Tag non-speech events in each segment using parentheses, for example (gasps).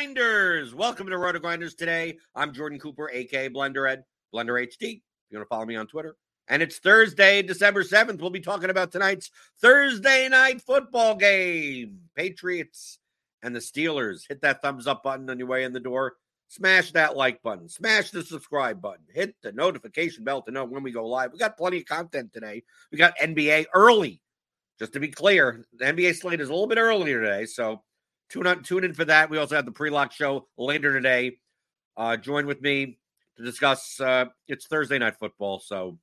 Grinders. Welcome to RotoGrinders today. I'm Jordan Cooper, aka Blender Ed, Blender HD. If you want to follow me on Twitter. And it's Thursday, December 7th. We'll be talking about tonight's Thursday night football game. Patriots and the Steelers. Hit that thumbs up button on your way in the door. Smash that like button. Smash the subscribe button. Hit the notification bell to know when we go live. We got plenty of content today. We got NBA early. Just to be clear, the NBA slate is a little bit earlier today. So tune, on, tune in for that. We also have the pre lock show later today. Uh, join with me to discuss. Uh, it's Thursday night football, so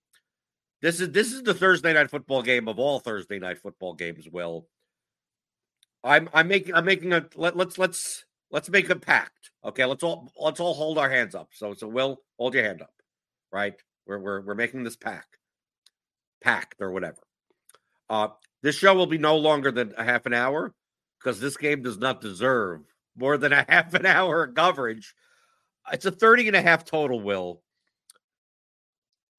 this is this is the Thursday night football game of all Thursday night football games. Will I'm I'm making I'm making a let, let's let's let's make a pact. Okay, let's all let's all hold our hands up. So so Will hold your hand up, right? We're we're we're making this pact, pact or whatever. Uh, this show will be no longer than a half an hour because this game does not deserve more than a (laughs) half an hour of coverage. It's a 30 and a half total will.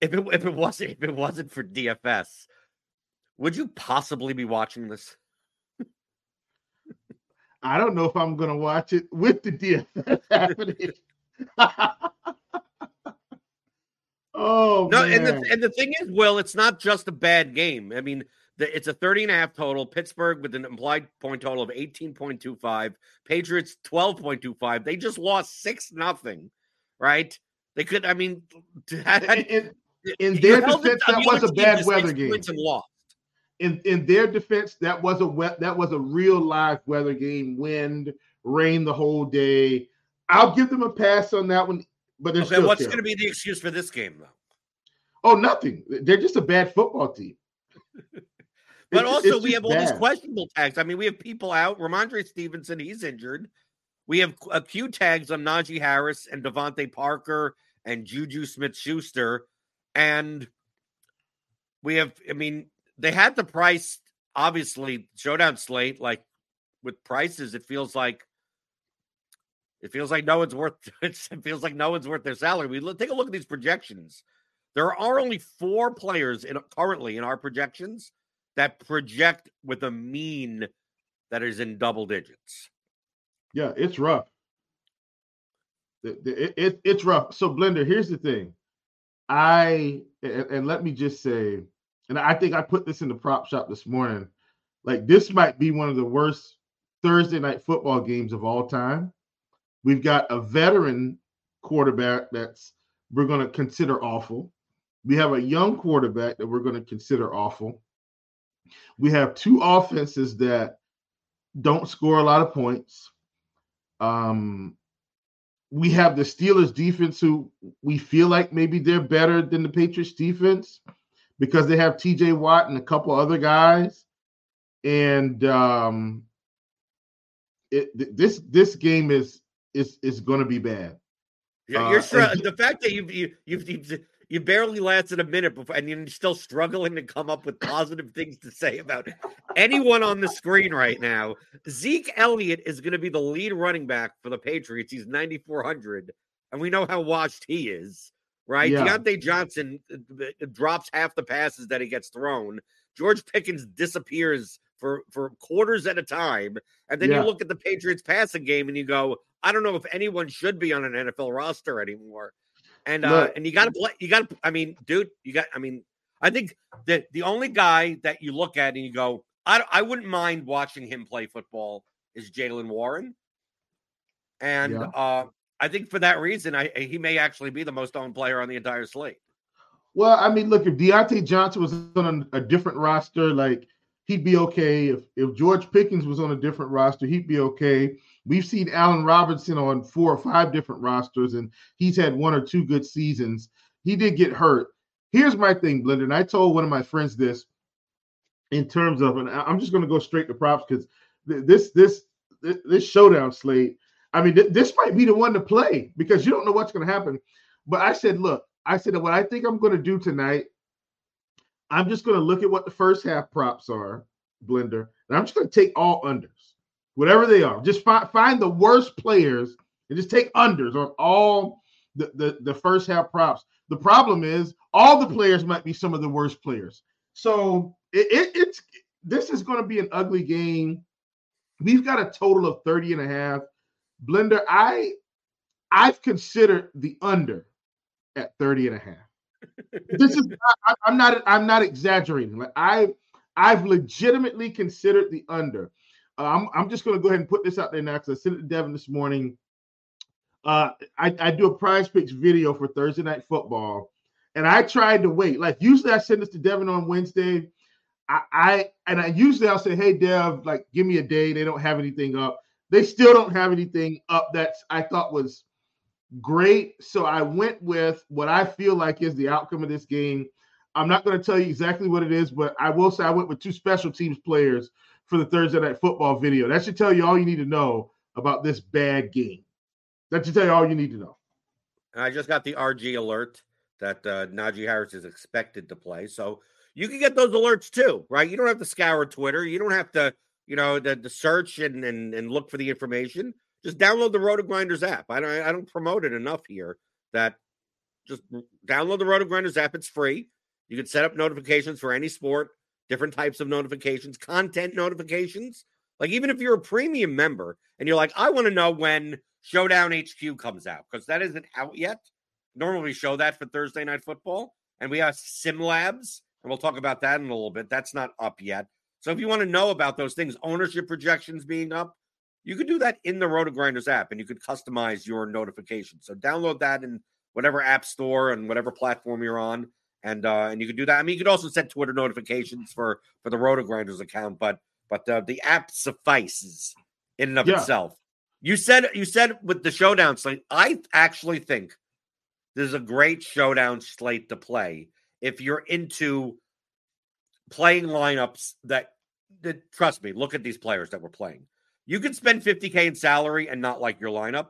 If it if it wasn't (laughs) if it wasn't for dfs would you possibly be watching this? I don't know if i'm going to watch it with the dfs (laughs) happening. Oh no man. and the, and the thing is will it's not just a bad game. I mean the, it's a 30 and a half total. Pittsburgh with an implied point total of 18.25 patriots 12.25 they just lost six nothing right? They could i mean in, in, in their defense that was a bad weather game. and lost. In in their defense that was a wet that was a real live weather game. Wind rain the whole day. I'll give them a pass on that one but okay, what's going to be the excuse for this game though? Oh nothing. They're just a bad football team (laughs) but it's, also, it's we have all bad. these questionable tags. I mean, we have people out. Rhamondre Stevenson, he's injured. We have a few tags on Najee Harris and DeVante Parker and Juju Smith Schuster. And we have, I mean, they had the price, obviously, showdown slate. Like with prices, it feels like it feels like no one's worth (laughs) it feels like no one's worth their salary. We look, take a look at these projections. There are only four players in currently in our projections that project with a mean that is in double digits. Yeah, it's rough. It, it, it, it's rough. So, Blender, here's the thing. I, and, and let me just say, and I think I put this in the prop shop this morning. Like, this might be one of the worst Thursday night football games of all time. We've got a veteran quarterback that's we're going to consider awful. We have a young quarterback that we're going to consider awful. We have two offenses that don't score a lot of points. Um, we have the Steelers defense who we feel like maybe they're better than the Patriots defense because they have TJ Watt and a couple other guys. And um it this this game is is is going to be bad. Yeah, you're uh, the fact that you've you, you've, you've you barely lasted a minute before, and you're still struggling to come up with positive things to say about anyone on the screen right now. Zeke Elliott is going to be the lead running back for the Patriots. He's 9,400, and we know how washed he is, right? Yeah. Diontae Johnson uh, uh, drops half the passes that he gets thrown. George Pickens disappears for for quarters at a time, and then Yeah. you look at the Patriots passing game and you go, I don't know if anyone should be on an NFL roster anymore. And uh, Look. and you got to play. You got to. I mean, dude, you got. I mean, I think the the only guy that you look at and you go, I I wouldn't mind watching him play football is Jaylen Warren. And Yeah. uh, I think for that reason, I he may actually be the most owned player on the entire slate. Well, I mean, look, if Diontae Johnson was on a, a different roster, like he'd be okay. If if George Pickens was on a different roster, he'd be okay. We've seen Allen Robinson on four or five different rosters, and he's had one or two good seasons. He did get hurt. Here's my thing, Blender, and I told one of my friends this in terms of, and I'm just going to go straight to props because this this this this showdown slate. I mean, th- this might be the one to play because you don't know what's going to happen. But I said, look, I said what I think I'm going to do tonight. I'm just going to look at what the first half props are, Blender, and I'm just going to take all unders, whatever they are. Just find find the worst players and just take unders on all the, the the first half props. The problem is all the players might be some of the worst players. So it, it, it's this is going to be an ugly game. We've got a total of 30 and a half. Blender, I I've considered the under at 30 and a half. this is I, I'm not I'm not exaggerating. Like I I've legitimately considered the under. I'm I'm just gonna go ahead and put this out there now because I sent it to Devin this morning. Uh, I, I do a prize picks video for Thursday night football, and I tried to wait. Like usually I send this to Devin on Wednesday. I, I and I usually I'll say, hey Dev, like give me a day. They don't have anything up. They still don't have anything up that I thought was great. So I went with what I feel like is the outcome of this game. I'm not going to tell you exactly what it is, but I will say I went with two special teams players for the Thursday night football video. That should tell you all you need to know about this bad game. That should tell you all you need to know. And I just got the RG alert that uh, Najee Harris is expected to play. So you can get those alerts too, right? You don't have to scour Twitter. You don't have to, you know, the, the search and, and and look for the information. Just download the RotoGrinders app. I don't I don't promote it enough here. That just download the RotoGrinders app. It's free. You can set up notifications for any sport, different types of notifications, content notifications. Like even if you're a premium member and you're like, I want to know when Showdown HQ comes out because that isn't out yet. Normally we show that for Thursday night football, and we have Sim Labs, and we'll talk about that in a little bit. That's not up yet. So if you want to know about those things, ownership projections being up, you could do that in the RotoGrinders app, and you could customize your notifications. So download that in whatever app store and whatever platform you're on, and uh, and you can do that. I mean, you could also set Twitter notifications for for the RotoGrinders account, but but uh, the app suffices in and of Yeah. itself. You said you said with the showdown slate. I actually think this is a great showdown slate to play if you're into playing lineups that, that trust me, look at these players that we're playing. You could spend 50k in salary and not like your lineup,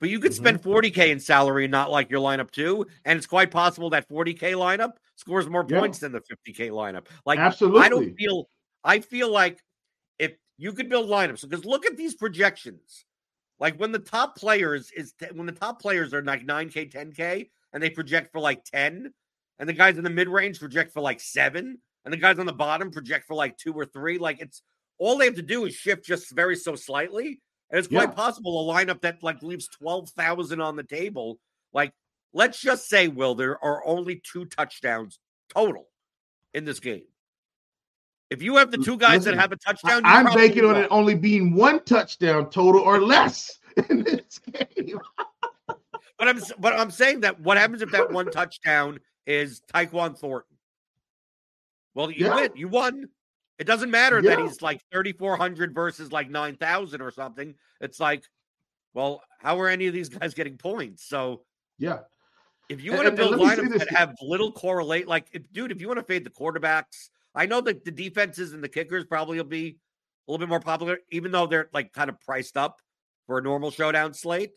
but you could spend mm-hmm. 40k in salary and not like your lineup too. And it's quite possible that 40k lineup scores more Yeah. points than the 50k lineup. Like Absolutely. I don't feel I feel like if you could build lineups because look at these projections. Like when the top players is when the top players are like 9k, 10k, and they project for like 10, and the guys in the mid range project for like seven, and the guys on the bottom project for like two or three. Like it's all they have to do is shift just very so slightly, and it's quite Yeah. possible a lineup that like leaves twelve thousand on the table. Like let's just say, Will, there are only two touchdowns total in this game. If you have the two guys Listen, that have a touchdown, I'm banking on it only being one touchdown total or less (laughs) in this game. But I'm but I'm saying that what happens if that one touchdown is Tyquan Thornton? Well, you Yeah. win. You won. It doesn't matter that he's like 3,400 versus like 9,000 or something. It's like, well, how are any of these (laughs) guys getting points? So Yeah. if you want to and- build lineups that have little correlate, like, if, dude, if you want to fade the quarterbacks, I know that the defenses and the kickers probably will be a little bit more popular, even though they're like kind of priced up for a normal showdown slate.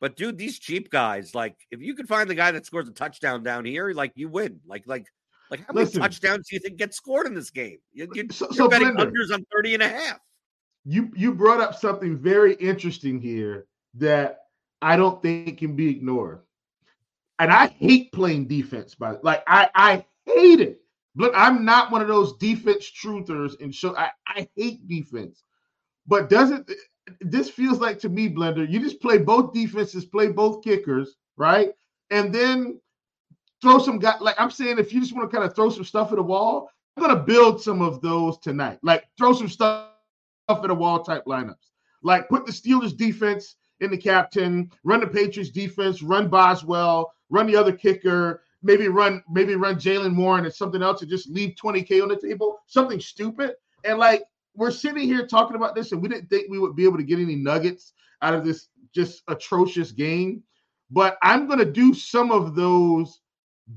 But dude, these cheap guys, like if you can find the guy that scores a touchdown down here, like you win. Like like like how Listen. many touchdowns do you think get scored in this game? You, you, So- you're so, betting Blender. unders on 30 and a half. you you brought up something very interesting here that I don't think can be ignored. And I hate playing defense, by like I I hate it. Look, I'm not one of those defense truthers and show I, I hate defense. But doesn't this feels like to me, Blender, you just play both defenses, play both kickers, right? And then throw some guy like I'm saying if you just want to kind of throw some stuff at the wall, I'm gonna build some of those tonight. Like throw some stuff at the wall type lineups. Like put the Steelers defense in the captain, run the Patriots defense, run Boswell, run the other kicker, maybe run maybe run Jaylen Warren and something else and just leave 20k on the table, something stupid. And like we're sitting here talking about this, and we didn't think we would be able to get any nuggets out of this just atrocious game. But I'm gonna do some of those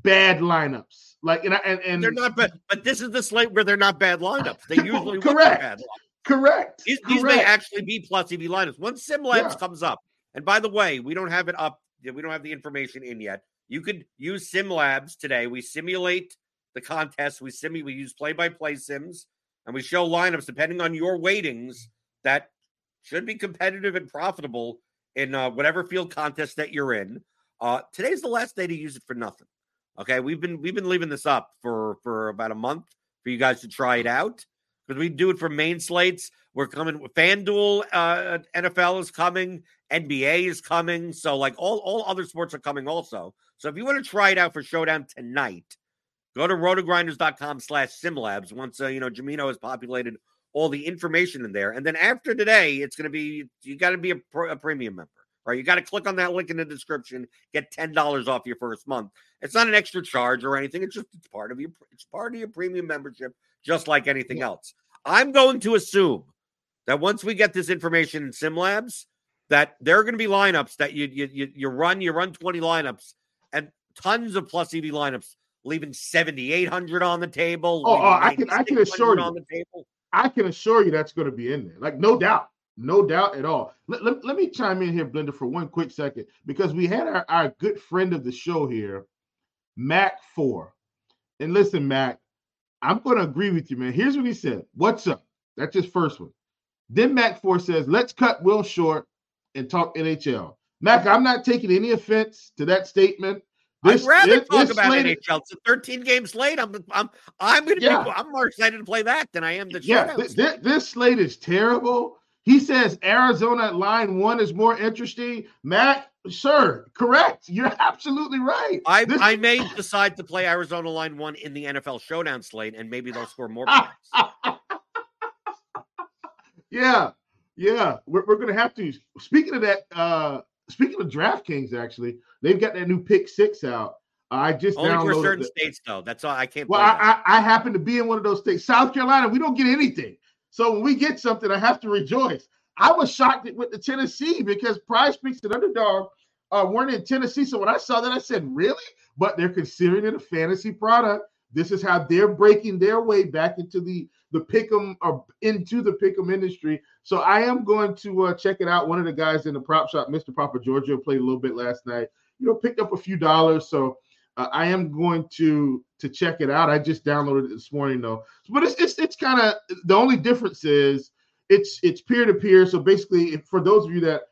bad lineups. Like and I, and, and They're not bad, but this is the slate where they're not bad lineups. They usually Correct. bad lineups. correct. These, these may actually be plus EV lineups. Once SimLabs Yeah. comes up, and by the way, we don't have it up. We don't have the information in yet. You could use SimLabs today. We simulate the contest. We simu we use play-by-play sims, and we show lineups depending on your weightings that should be competitive and profitable in uh, whatever field contest that you're in. Uh, today's the last day to use it for nothing. Okay, we've been we've been leaving this up for for about a month for you guys to try it out because we do it for main slates. We're coming. With FanDuel uh, NFL is coming. NBA is coming. So like all all other sports are coming also. So if you want to try it out for Showdown tonight, go to rotogrinders.com slash simlabs once uh, you know Jamino has populated all the information in there. And then after today, it's going to be you got to be a, pro, a premium member. Right, you got to click on that link in the description, get ten dollars off your first month. It's not an extra charge or anything. It's just it's part of your it's part of your premium membership, just like anything else. I'm going to assume that once we get this information in Sim Labs, that there are going to be lineups that you you you, you run you run 20 lineups and tons of plus EV lineups, leaving 7,800 on the table. Oh, oh, I can- I can assure you. on the table. I can assure you that's going to be in there. Like, no doubt. No doubt at all. Let, let, let me chime in here, Blender, for one quick second, because we had our, our good friend of the show here, Mac4. And listen, Mac, I'm going to agree with you, man. Here's what he said What's up? That's his first one. Then Mac4 says, Let's cut Will short and talk NHL. Mac, I'm not taking any offense to that statement. I'd rather this- talk this about NHL. It's a 13 games late. I'm I'm I'm going to Yeah. be I'm more excited to play that than I am the Yeah, showdown th- slate. th- this slate is terrible. He says Arizona line one is more interesting. Matt, sir, correct. You're (laughs) absolutely right. I, This- I may decide to play Arizona line one in the NFL showdown slate, and maybe they'll score more (laughs) points. (laughs) yeah, yeah. We're, we're gonna have to. Speaking of that, uh speaking of DraftKings, actually, they've got that new pick six out. I just Only for certain the- states, though. That's all. I can't. well. I, I I happen to be in one of those states, South Carolina. We don't get anything, so when we get something, I have to rejoice. I was shocked with the Tennessee because Prize Picks and Underdog uh, weren't in Tennessee. So when I saw that, I said, "Really?" But they're considering it a fantasy product. This is how they're breaking their way back into the the pick'em or into the pick'em industry. So I am going to uh, check it out. One of the guys in the prop shop, Mr. Papa Giorgio, played a little bit last night. You know, picked up a few dollars. So uh, I am going to to check it out. I just downloaded it this morning though. But it's it's, it's kind of the only difference is it's it's peer to peer. So basically, if, for those of you that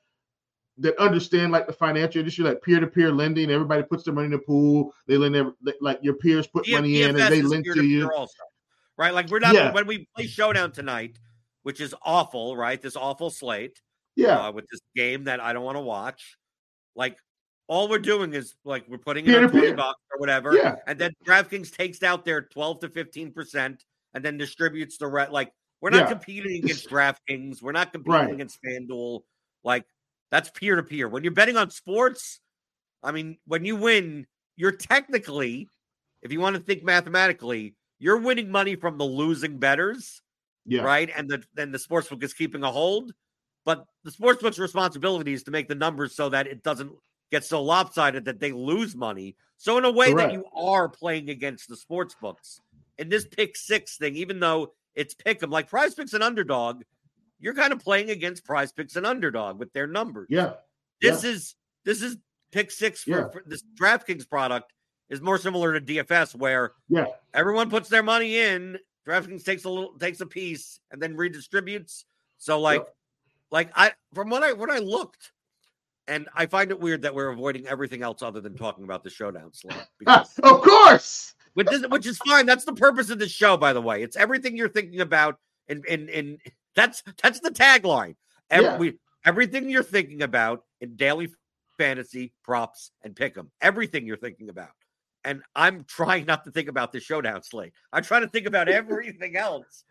that understand like the financial industry, like peer to peer lending, everybody puts their money in the pool. They lend their, like your peers put money in and they lend to you. also, right? Like we're not Yeah. when we play showdown tonight, which is awful, right? This awful slate, Yeah, uh, with this game that I don't want to watch. Like all we're doing is like we're putting in our twenty bucks or whatever, yeah, and then DraftKings takes out their twelve to fifteen percent, and then distributes the rest. Like we're not Yeah. competing against DraftKings, we're not competing Right. against FanDuel. Like that's peer to peer. When you're betting on sports, I mean, when you win, you're technically, if you want to think mathematically, you're winning money from the losing bettors, yeah. right? And the then the sportsbook is keeping a hold. But the sportsbook's responsibility is to make the numbers so that it doesn't get so lopsided that they lose money. So in a way Correct. that you are playing against the sports books. In this pick six thing, even though it's pick 'em, like prize picks and underdog, you're kind of playing against prize picks and underdog with their numbers. Yeah. This is this is pick six for, Yeah. for this DraftKings product is more similar to DFS where Yeah. everyone puts their money in, DraftKings takes a little takes a piece and then redistributes. So like Yep. like I from what I when I looked and I find it weird that we're avoiding everything else other than talking about the showdown slot (laughs) because of course. which is which is fine. That's the purpose of the show, by the way. It's everything you're thinking about, and and and that's that's the tagline. Every, Yeah. we, everything you're thinking about in daily fantasy props and pick 'em. Everything you're thinking about, and I'm trying not to think about the showdown slate. I'm trying to think about (laughs) everything else.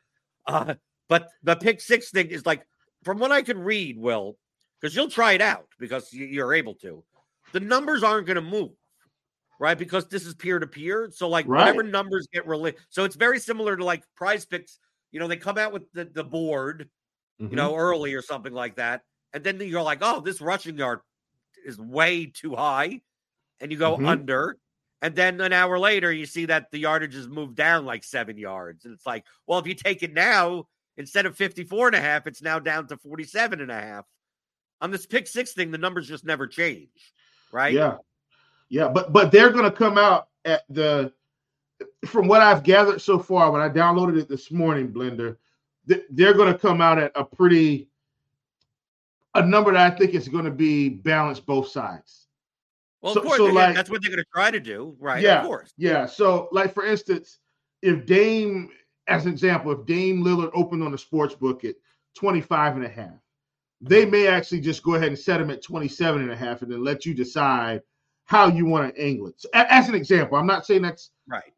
Uh, but the pick six thing is like, from what I could read, Will, because you'll try it out because you, you're able to. The numbers aren't going to move right? Because this is peer to peer. So like Right. whatever numbers get released. So it's very similar to like prize picks. You know, they come out with the, the board, Mhm. you know, early or something like that. And then you're like, oh, this rushing yard is way too high. And you go Mhm. under. And then an hour later, you see that the yardage has moved down like seven yards. And it's like, well, if you take it now, instead of 54 and a half, it's now down to 47 and a half. On this pick six thing, the numbers just never change. Right. Yeah. Yeah, but but they're gonna come out at the from what I've gathered so far when I downloaded it this morning, Blender, they're gonna come out at a pretty a number that I think is gonna be balanced both sides. Well, So- of course, so, like- that's what they're going to try to do, right? Yeah. Of course. Yeah. So, like for instance, if Dame, as an example, if Dame Lillard opened on the sports book at 25 and a half, they may actually just go ahead and set them at 27 and a half and then let you decide how you want to angle it. So, as an example, I'm not saying that's Right.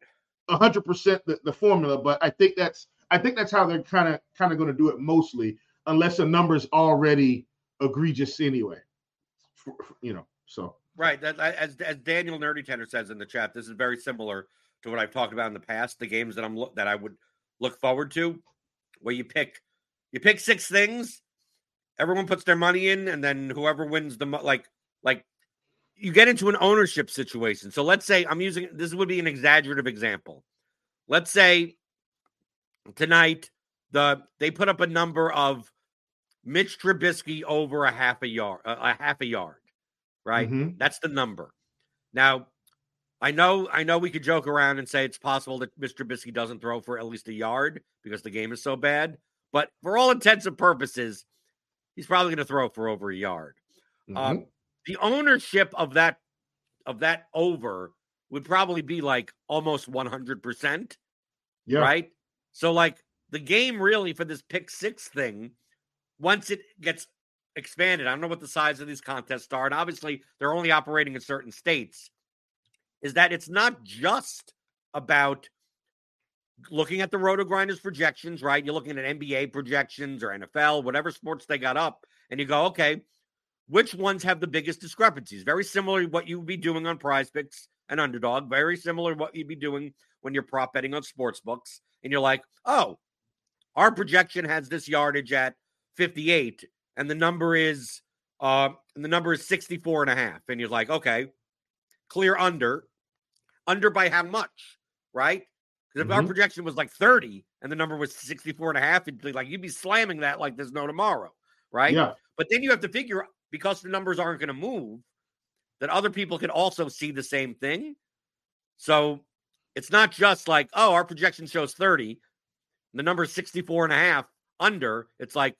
100% the, the formula, but I think that's I think that's how they're kind of kind of going to do it mostly, unless the number's already egregious anyway. You know, so Right. That, as, as Daniel Nerdy Tender says in the chat, this is very similar to what I've talked about in the past. The games that I'm that I would look forward to, where you pick you pick six things, everyone puts their money in, and then whoever wins the mo- like like you get into an ownership situation. So let's say I'm using this would be an exaggerative example. Let's say tonight the they put up a number of Mitch Trubisky over a half a yard, a, a half a yard, right? Mhm. That's the number. Now, I know, I know, we could joke around and say it's possible that Mr. Trubisky doesn't throw for at least a yard because the game is so bad. But for all intents and purposes, he's probably going to throw for over a yard. mhm. Um, the ownership of that of that over would probably be like almost one hundred percent yeah, right? So like the game really for this pick six thing, once it gets expanded, I don't know what the size of these contests are, and obviously they're only operating in certain states. Is that it's not just about looking at the RotoGrinders projections, right? You're looking at NBA projections or NFL, whatever sports they got up, and you go, okay, which ones have the biggest discrepancies? Very similar to what you would be doing on prize picks and underdog, very similar to what you'd be doing when you're prop betting on sports books. And you're like, oh, our projection has this yardage at 58, and the number is uh and the number is 64 and a half. And you're like, okay, clear under. Under by how much? Right? Because if our Mhm. projection was like 30 and the number was 64 and a half, it'd be like you'd be slamming that like there's no tomorrow. Right. yeah, But then you have to figure because the numbers aren't going to move, that other people can also see the same thing. So it's not just like, oh, our projection shows 30, the number is 64 and a half under. It's like,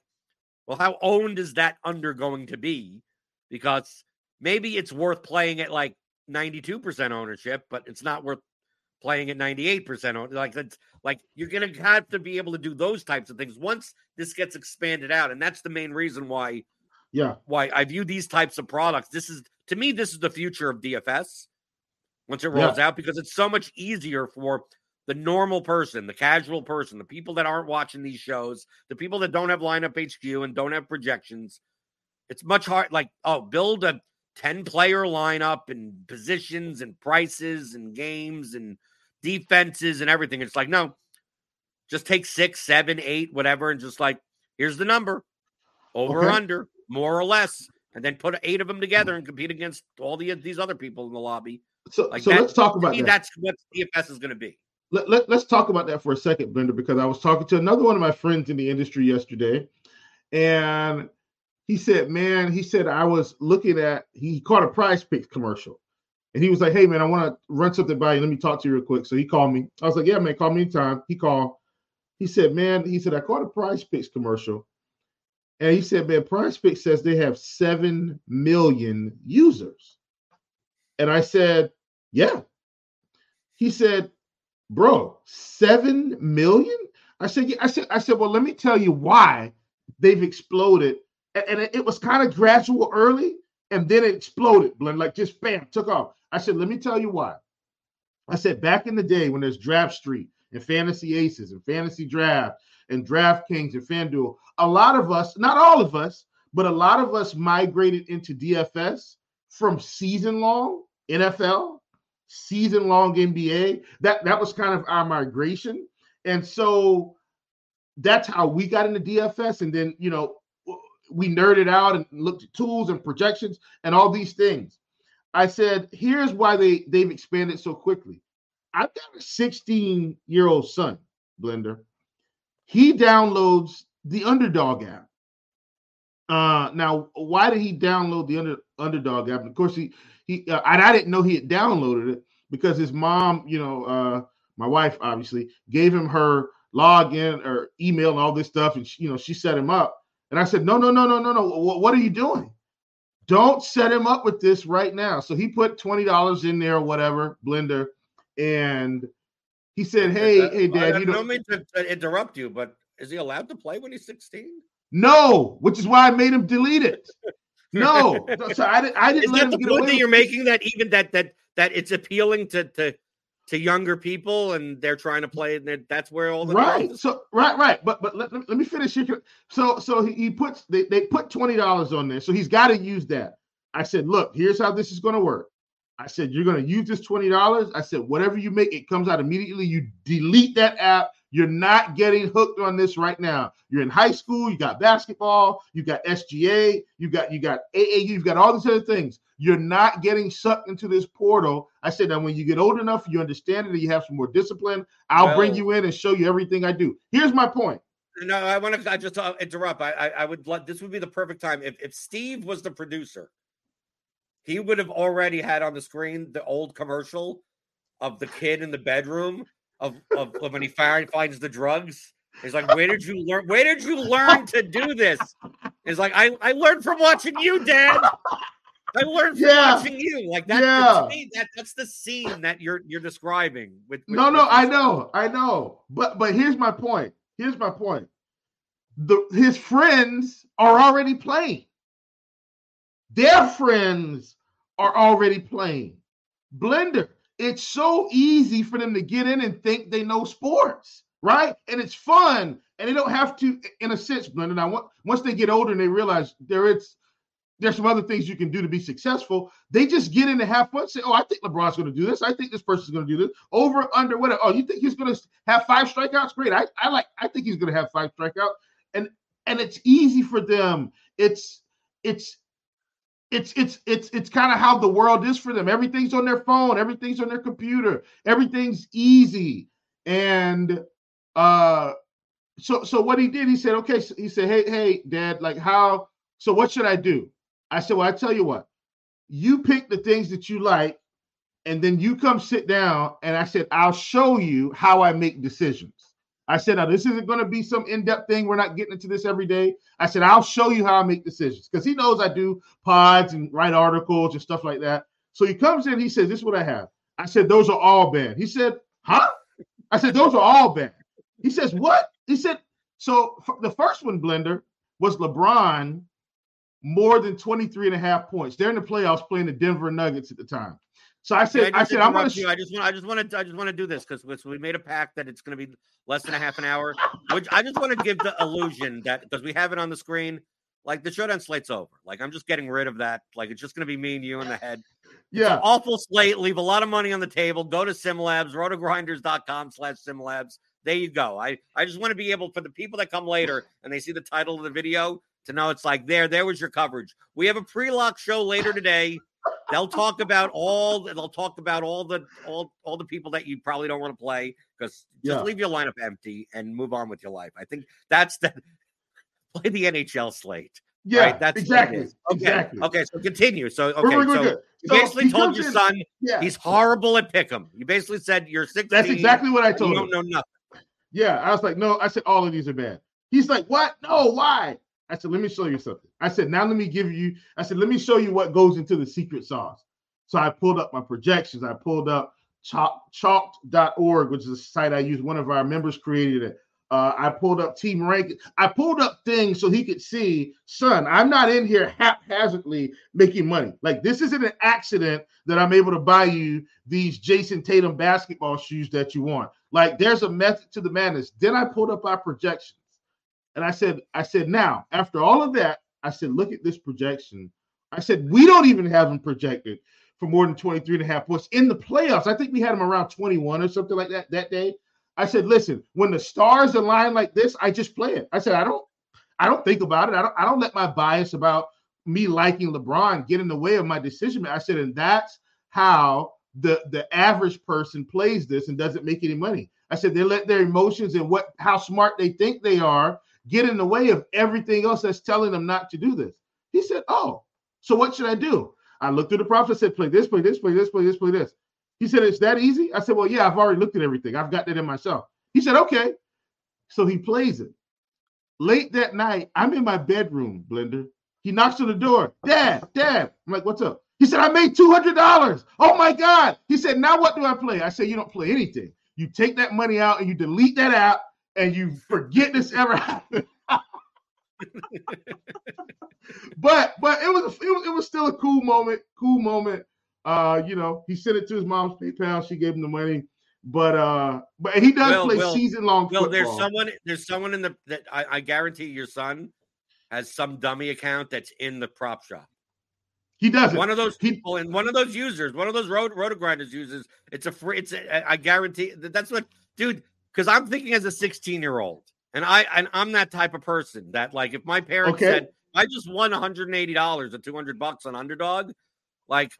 well, how owned is that under going to be? Because maybe it's worth playing at like 92% ownership, but it's not worth playing at 98% like that's like you're going to have to be able to do those types of things once this gets expanded out and that's the main reason why yeah, why I view these types of products. This is to me, this is the future of DFS once it Yeah. rolls out because it's so much easier for the normal person, the casual person, the people that aren't watching these shows, the people that don't have lineup HQ and don't have projections. It's much hard. Like, oh, build a 10 player lineup and positions and prices and games and defenses and everything. It's like, no, just take six, seven, eight, whatever, and just like, here's the number over or Okay. under, more or less, and then put eight of them together mm. and compete against all the these other people in the lobby. So, Like so that- let's talk about that. that's what DFS is going to be. let, let, us talk about that for a second, Blender, because I was talking to another one of my friends in the industry yesterday, and he said, man, he said I was looking at he caught a prize picks commercial. And he was like, Hey man, I want to run something by you. Let me talk to you real quick. So he called me. I was like, Yeah, man, call me anytime. He called. He said, Man, he said, I caught a prize picks commercial. And he said, Man, Prize Picks says they have seven million users. And I said, Yeah. He said, Bro, seven million? I said, yeah. I said, I said, well, let me tell you why they've exploded. And, it was kind of gradual early, and then it exploded, like just bam, took off. I said, let me tell you why. I said, back in the day when there's DraftStreet and Fantasy Aces and Fantasy Draft and DraftKings and FanDuel, a lot of us, not all of us, but a lot of us migrated into DFS from season long NFL, season long NBA. That that was kind of our migration. And so that's how we got into DFS. And then, you know, we nerded out and looked at tools and projections and all these things. I said, here's why they they've expanded so quickly. I've got a 16 year old son, Blender. He downloads the Underdog app. Uh, now, why did he download the under, Underdog app? Of course, he he uh, and I didn't know he had downloaded it because his mom, you know, uh, my wife obviously gave him her login or email and all this stuff, and she, you know, she set him up. And I said, no, no, no, no, no, no. What, are you doing? Don't set him up with this right now. So he put twenty dollars in there or whatever, Blender, and he said, "Hey, uh, hey, Dad, you don't mean to, to interrupt you, but is he allowed to play when he's 16? No, which is why I made him delete it. No, (laughs) so I didn't. I didn't is let that him the get point that you're making that even that that that it's appealing to to to younger people and they're trying to play and that's where all the right. So right, right. But but let, let me finish here. So so he, he puts they, they put twenty dollars on there, so he's got to use that. I said, look, here's how this is going to work. I said, you're going to use this $20. I said, whatever you make, it comes out immediately. You delete that app. You're not getting hooked on this right now. You're in high school, you got basketball, you got SGA, you got you got AAU, you've got all these other things. You're not getting sucked into this portal. I said that when you get old enough, you understand it, and you have some more discipline. I'll well, bring you in and show you everything I do. Here's my point. No, I want to I just uh, interrupt. I, I I would let this would be the perfect time if if Steve was the producer he would have already had on the screen the old commercial of the kid in the bedroom of, of, of when he find, finds the drugs. He's like, "Where did you learn? Where did you learn to do this?" He's like, "I I learned from watching you, Dad. I learned from yeah. watching you. Like that. Yeah. Me, that that's the scene that you're you're describing. With, with no, no, I know, I know. But but here's my point. Here's my point. The his friends are already playing. Their friends are already playing. Blender, it's so easy for them to get in and think they know sports, right? And it's fun, and they don't have to, in a sense, Blender. Now, once they get older and they realize there is there's some other things you can do to be successful. They just get in and have fun. Say, "Oh, I think LeBron's going to do this. I think this person's going to do this." Over, under, whatever. Oh, you think he's going to have five strikeouts? Great. I, I like. I think he's going to have five strikeouts, and and it's easy for them. It's it's it's it's it's it's kind of how the world is for them. Everything's on their phone, everything's on their computer, everything's easy. And uh so so what he did, he said, okay, he said, Hey, hey, dad, like how so what should I do? I said, Well, I tell you what, you pick the things that you like, and then you come sit down, and I said, I'll show you how I make decisions. I said, now this isn't going to be some in-depth thing. We're not getting into this every day. I said, I'll show you how I make decisions because he knows I do pods and write articles and stuff like that. So he comes in, he says, This is what I have. I said, Those are all banned. He said, Huh? I said, Those are all banned. He says, What? He said, So the first one, Blender, was LeBron more than 23 and a half points. They're in the playoffs playing the Denver Nuggets at the time. So I said, yeah, I, I, said, I'm going to. I just want, I just want to, I just want to do this because we made a pact that it's going to be less than a half an hour. Which I just want to give the illusion that because we have it on the screen, like the showdown slate's over. Like I'm just getting rid of that. Like it's just going to be me and you in the head. Yeah, awful slate. Leave a lot of money on the table. Go to SimLabs, rotogrinders.com/slash SimLabs. There you go. I I just want to be able for the people that come later and they see the title of the video to know it's like there. There was your coverage. We have a pre-lock show later today. They'll talk about all. They'll talk about all the all all the people that you probably don't want to play because just yeah. leave your lineup empty and move on with your life. I think that's the (laughs) play the NHL slate. Yeah, right? That's exactly. Okay. Exactly. Okay, so continue. So okay, We're- we're so good. you So basically told your in- son Yeah, he's horrible at pick'em. You basically said you're 16. that's exactly what I you told don't him. know nothing. Yeah, I was like, no, I said all of these are bad. He's like, what? No, why? I said, let me show you something. I said, now let me give you, I said, let me show you what goes into the secret sauce. So I pulled up my projections. I pulled up chalk, chalked.org, which is a site I use. One of our members created it. Uh, I pulled up team rank. I pulled up things so he could see, son, I'm not in here haphazardly making money. Like this isn't an accident that I'm able to buy you these Jayson Tatum basketball shoes that you want. Like there's a method to the madness. Then I pulled up our projections. And I said, I said, now, after all of that, I said, look at this projection. I said, we don't even have them projected for more than 23 and a half points in the playoffs. I think we had them around 21 or something like that that day. I said, listen, when the stars align like this, I just play it. I said, I don't, I don't think about it. I don't, I don't let my bias about me liking LeBron get in the way of my decision. I said, and that's how the the average person plays this and doesn't make any money. I said they let their emotions and what how smart they think they are get in the way of everything else that's telling them not to do this. He said, Oh, so what should I do? I looked through the props. I said, play this, play this, play this, play this, play this. He said, It's that easy? I said, Well, yeah, I've already looked at everything. I've got that in myself. He said, Okay. So he plays it. Late that night, I'm in my bedroom, Blender. He knocks on the door. Dad, Dad. I'm like, What's up? He said, I made $200. Oh my God. He said, Now what do I play? I said, You don't play anything. You take that money out and you delete that app and you forget this ever (laughs) happened. but but it was, it was it was still a cool moment, cool moment. Uh, you know, he sent it to his mom's PayPal. She gave him the money, but uh, but he does Will, play Will, season long Well, football. there's someone there's someone in the that I, I guarantee your son has some dummy account that's in the prop shop. he doesn't. One of those people and one of those users, one of those road RotoGrinders users. It's a free. It's a, I guarantee that that's what, dude. Because I'm thinking as a 16 year old, and I and I'm that type of person that like if my parents Okay. said I just won 180 dollars or 200 bucks on Underdog, like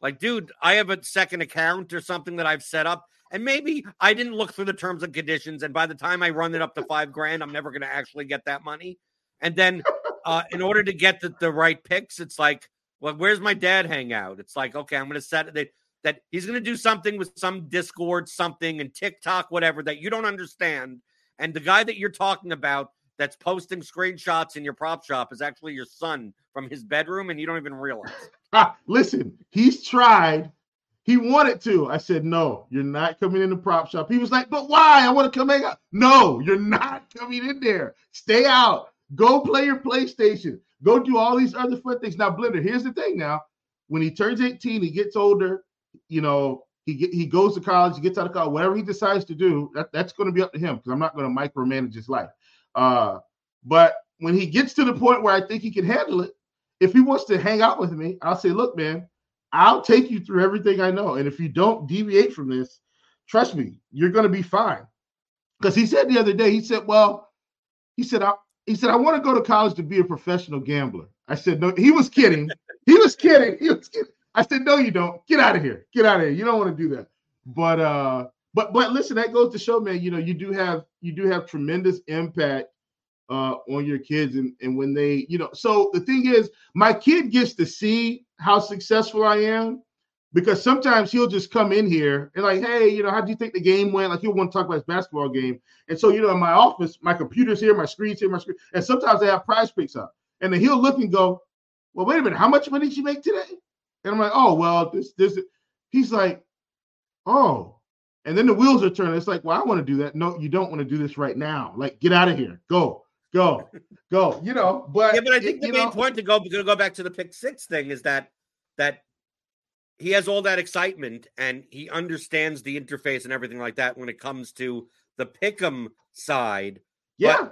like dude, I have a second account or something that I've set up. And maybe I didn't look through the terms and conditions. And by the time I run it up to five grand, I'm never going to actually get that money. And then, uh, in order to get the, the right picks, it's like, well, where's my dad hang out? It's like, okay, I'm going to set it that, he's going to do something with some Discord, something and TikTok, whatever that you don't understand. And the guy that you're talking about that's posting screenshots in your prop shop is actually your son from his bedroom, and you don't even realize. (laughs) Listen, he's tried. He wanted to. I said, no, you're not coming in the prop shop. He was like, but why? I want to come hang out. No, you're not coming in there. Stay out. Go play your PlayStation. Go do all these other fun things. Now, Blender, here's the thing now. When he turns 18, he gets older, you know, he he goes to college, he gets out of college, whatever he decides to do, that, that's going to be up to him because I'm not going to micromanage his life. Uh, but when he gets to the point where I think he can handle it, if he wants to hang out with me, I'll say, look, man, I'll take you through everything I know. And if you don't deviate from this, trust me, you're going to be fine. Because he said the other day, he said, well, he said, I, he said, I want to go to college to be a professional gambler. I said, no, he was kidding. he was kidding. He was kidding. I said, no, you don't. Get out of here. Get out of here. You don't want to do that. But uh, but but listen, that goes to show, man, you know, you do have you do have tremendous impact uh on your kids and and when they you know so the thing is my kid gets to see how successful i am because sometimes he'll just come in here and like hey you know how do you think the game went like he'll want to talk about his basketball game and so you know in my office my computer's here my screen's here my screen and sometimes i have prize picks up and then he'll look and go well wait a minute how much money did you make today and i'm like oh well this this he's like oh. And then the wheels are turning. It's like well i want to do that. No you don't want to do this right now. Like get out of here. Go go, go. You know, but yeah, but I think it- the main know, point to go to go back to the pick six thing is that that he has all that excitement and he understands the interface and everything like that when it comes to the pick'em side. yeah,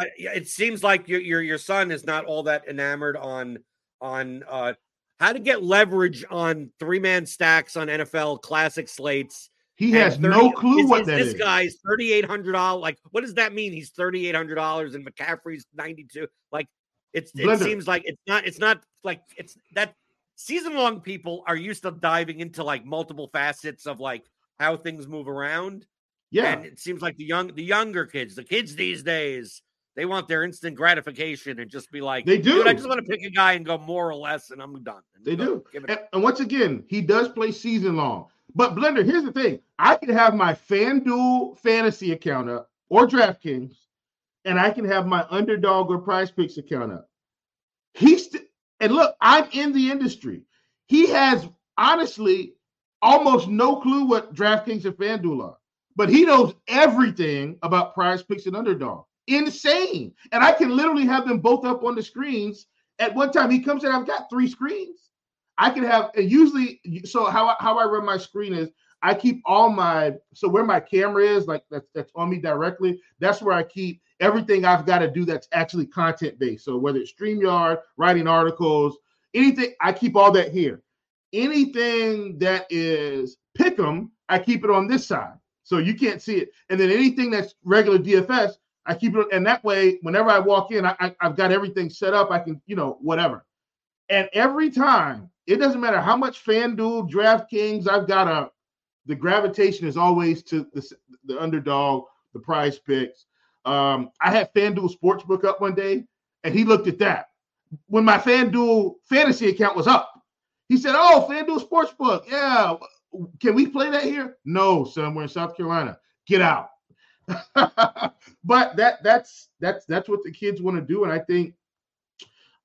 I, it seems like your your your son is not all that enamored on on uh how to get leverage on three man stacks on NFL classic slates. he has 30 no clue is- what is that this is. guy's thirty eight hundred dollars. Like, what does that mean? He's thirty eight hundred dollars and McCaffrey's ninety two. Like, it's it Blender. seems like it's not. It's not like it's that season long. People are used to diving into like multiple facets of like how things move around. yeah, And it seems like the young the younger kids, the kids these days, they want their instant gratification and just be like, They do. I just want to pick a guy and go more or less, and I'm done. And They go- do. And, and once again, he does play season long. But Blender, here's the thing: I can have my FanDuel fantasy account up or DraftKings, and I can have my underdog or prize picks account up. He's st- and look, I'm in the industry. He has honestly almost no clue what DraftKings and FanDuel are, but he knows everything about prize picks and underdog. Insane. And I can literally have them both up on the screens at one time. He comes in, I've got three screens. I can have and usually so how I, how I run my screen is I keep all my so where my camera is like that's that's on me directly. That's where I keep everything I've got to do that's actually content based. So whether it's StreamYard, writing articles, anything, I keep all that here. Anything that is pick'em, I keep it on this side, so you can't see it. And then anything that's regular DFS, I keep it, and that way, whenever I walk in, I, I, I've got everything set up. I can, you know, whatever. And every time, it doesn't matter how much FanDuel, DraftKings I've got a. the gravitation is always to the, the underdog, the prize picks. Um, I had FanDuel Sportsbook up one day, and he looked at that. When my FanDuel fantasy account was up, he said, Oh, FanDuel Sportsbook. Yeah. Can we play that here? No, son. We're in South Carolina. Get out. (laughs) but that that's that's that's what the kids want to do. And I think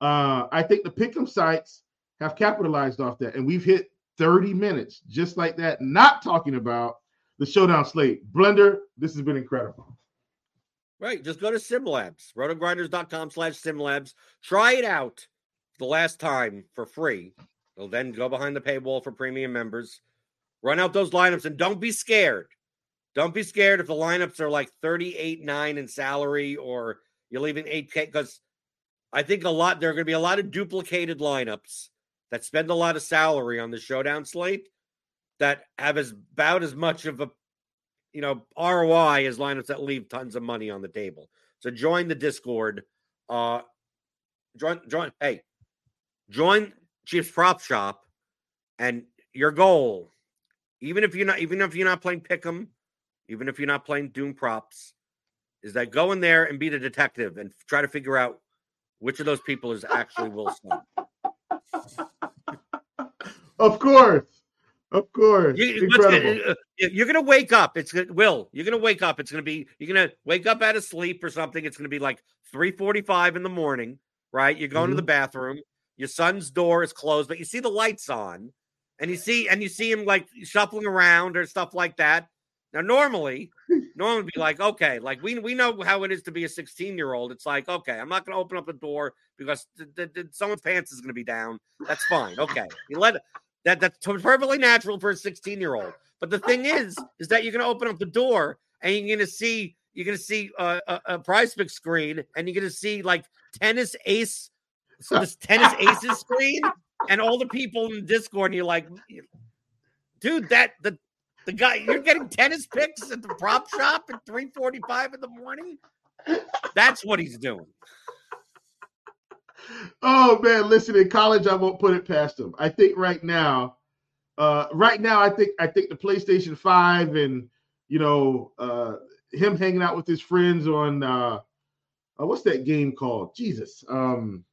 uh I think the pick'em sites have capitalized off that. And we've hit 30 minutes just like that, not talking about the showdown slate. Blender, this has been incredible. Right. Just go to SimLabs, rotogrinders.com slash SimLabs. Try it out the last time for free. You'll then go behind the paywall for premium members. Run out those lineups and don't be scared. Don't be scared if the lineups are like 38 9 in salary or you're leaving 8K because I think a lot there are going to be a lot of duplicated lineups that spend a lot of salary on the showdown slate that have as about as much of a you know ROI as lineups that leave tons of money on the table. So join the Discord. Uh join join hey join Chiefs Prop Shop and your goal, even if you're not even if you're not playing Pick'em, even if you're not playing Doom props, is that go in there and be the detective and try to figure out which of those people is actually Will Smith. Of course. Of course. You, what's Incredible. gonna- uh, you're gonna wake up. It's Will. You're gonna wake up. It's gonna be. You're gonna wake up out of sleep or something. It's gonna be like 3:45 in the morning, right? You're going to the Mm-hmm. bathroom. Your son's door is closed, but you see the lights on, and you see and you see him like shuffling around or stuff like that. Now, normally, normally be like, okay, like we we know how it is to be a 16 year old. It's like, okay, I'm not gonna open up the door because th- th- th- someone's pants is gonna be down. That's fine. Okay, you let that that's perfectly natural for a 16 year old. But the thing is, is that you're going to open up the door and you're going to see you're going to see a, a, a pick screen and you're going to see like tennis ace, so this tennis aces screen, and all the people in Discord, and you're like, dude, that the the guy you're getting tennis picks at the prop shop at 3:45 in the morning. That's what he's doing. Oh man, listen, in college, I won't put it past him. I think right now, uh, right now, I think I think the PlayStation 5 and you know, uh him hanging out with his friends on uh, uh what's that game called? Jesus. Um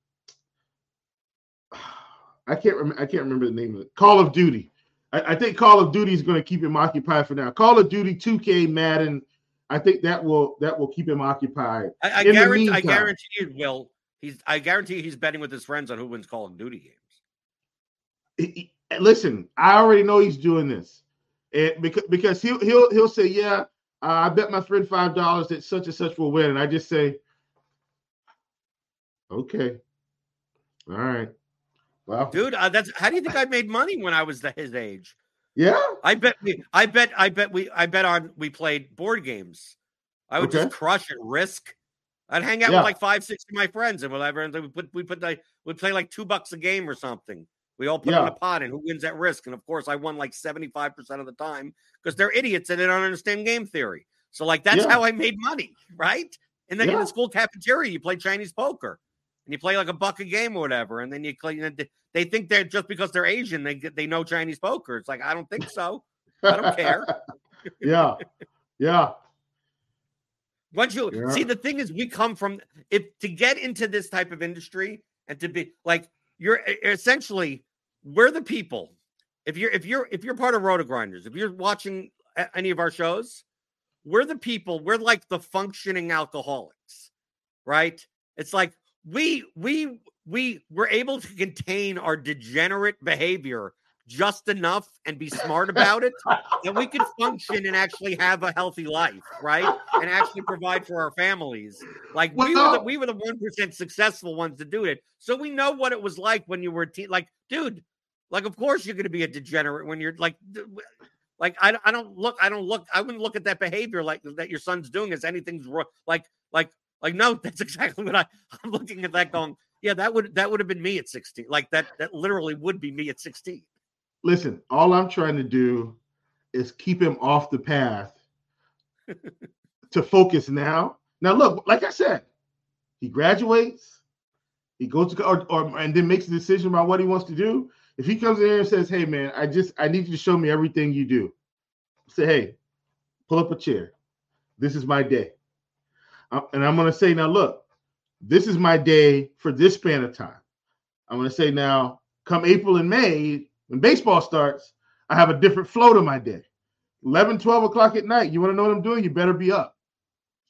(sighs) I can't remember I can't remember the name of it. Call of Duty. I, I think Call of Duty is going to keep him occupied for now. Call of Duty 2K Madden. I think that will that will keep him occupied. I, I guarantee, I meantime- guarantee you, Will. He's. I guarantee he's betting with his friends on who wins Call of Duty games. he- he- listen, I already know he's doing this, and because because he'll he'll he'll say, yeah, uh, I bet my friend five dollars that such and such will win, and I just say, okay, all right, well, Dude, uh, that's how do you think I made money when I was the, his age? yeah, I bet we. I bet. I bet we. I bet on. We played board games. I would just crush it. Risk. I'd hang out Yeah. with like five, six of my friends and whatever, and we put we put like we play like two bucks a game or something. We all put it in a pot, and who wins at risk? And of course, I won like seventy five percent of the time because they're idiots and they don't understand game theory. So like that's Yeah. how I made money, right? And then in the school cafeteria, you play Chinese poker, and you play like a buck a game or whatever, and then you play. They think they're just because they're Asian, they get they know Chinese poker. It's like I don't think so. I don't care. (laughs) yeah, yeah. Once you yeah. see, the thing is, we come from if to get into this type of industry and to be like you're essentially we're the people. If you're if you're if you're part of RotoGrinders, if you're watching any of our shows, we're the people. We're like the functioning alcoholics, right? It's like we we we were able to contain our degenerate behavior just enough and be smart about it that we could function and actually have a healthy life, right? And actually provide for our families. Like we were the we were the one percent successful ones to do it. So we know what it was like when you were a teen. Like, dude, like of course you're going to be a degenerate when you're like. Like I, I don't look I don't look I wouldn't look at that behavior like that your son's doing as anything's wrong. Like like like no that's (laughs) exactly what I I'm looking at that going yeah that would that would have been me at 16 like that that literally would be me at 16 listen, all I'm trying to do is keep him off the path (laughs) to focus now. Now, look, like I said, he graduates, he goes to or, or and then makes a decision about what he wants to do. If he comes in here and says, "Hey, man, I just I need you to show me everything you do," say, "Hey, pull up a chair. This is my day," and I'm going to say, "Now, look, this is my day for this span of time." I'm going to say, "Now, come April and May, when baseball starts, I have a different flow to my day. 11, 12 o'clock at night. You want to know what I'm doing? You better be up.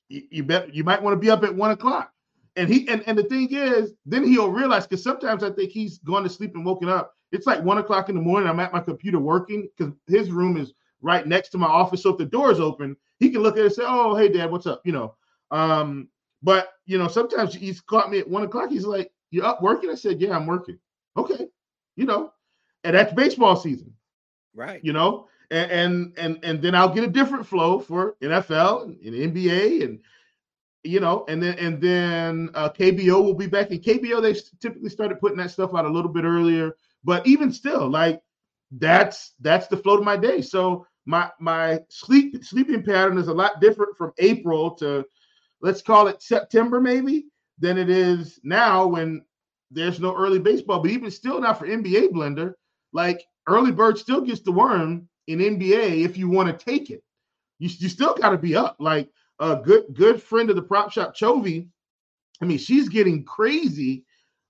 You, you bet you might want to be up at one o'clock. And he and, and the thing is, then he'll realize because sometimes I think he's gone to sleep and woken up. It's like one o'clock in the morning. I'm at my computer working because his room is right next to my office. So if the door is open, he can look at it and say, Oh, hey dad, what's up? You know. Um, but you know, sometimes he's caught me at one o'clock. He's like, You up working? I said, Yeah, I'm working. Okay. You know, and that's baseball season, right? You know, and and and, and then I'll get a different flow for NFL and, and NBA and you know, and then and then uh, KBO will be back. And KBO they typically started putting that stuff out a little bit earlier, but even still, like that's that's the flow of my day. So my my sleep sleeping pattern is a lot different from April to let's call it September maybe than it is now when there's no early baseball. But even still now for NBA blender, like early bird still gets the worm in NBA if you want to take it. You, you still got to be up. Like a good good friend of the prop shop, Chovy. I mean, she's getting crazy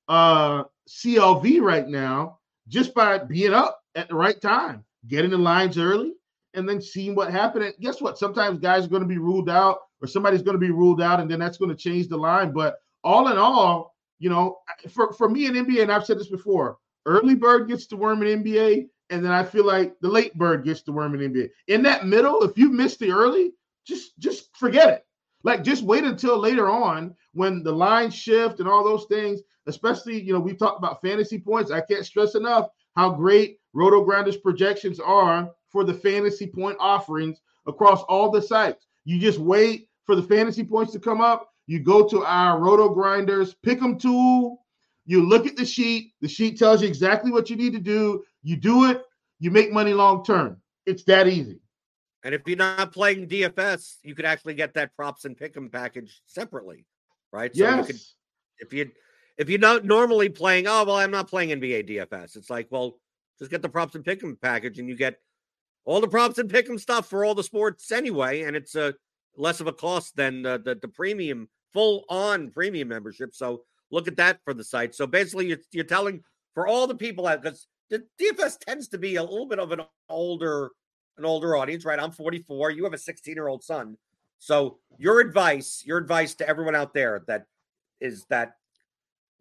uh CLV right now just by being up at the right time, getting the lines early, and then seeing what happened. And guess what? Sometimes guys are going to be ruled out, or somebody's going to be ruled out, and then that's going to change the line. But all in all, you know, for, for me in NBA, and I've said this before, early bird gets the worm in NBA, and then I feel like the late bird gets the worm in NBA. In that middle, if you miss the early, just just forget it. Like just wait until later on when the lines shift and all those things. Especially, you know, we talked about fantasy points. I can't stress enough how great RotoGrinders projections are for the fantasy point offerings across all the sites. You just wait for the fantasy points to come up. You go to our RotoGrinders pick 'em tool you look at the sheet, the sheet tells you exactly what you need to do. You do it, you make money long term. It's that easy. And if you're not playing DFS, you could actually get that props and pick 'em package separately, right? So yes. you could if you if you're not normally playing, oh well, I'm not playing NBA DFS. It's like, well, just get the props and pick 'em package, and you get all the props and pick 'em stuff for all the sports anyway, and it's a less of a cost than the, the, the premium full on premium membership. So look at that for the site. So basically, you're, you're telling for all the people out because the DFS tends to be a little bit of an older an older audience, right? I'm 44. You have a 16 year old son. So your advice, your advice to everyone out there that is that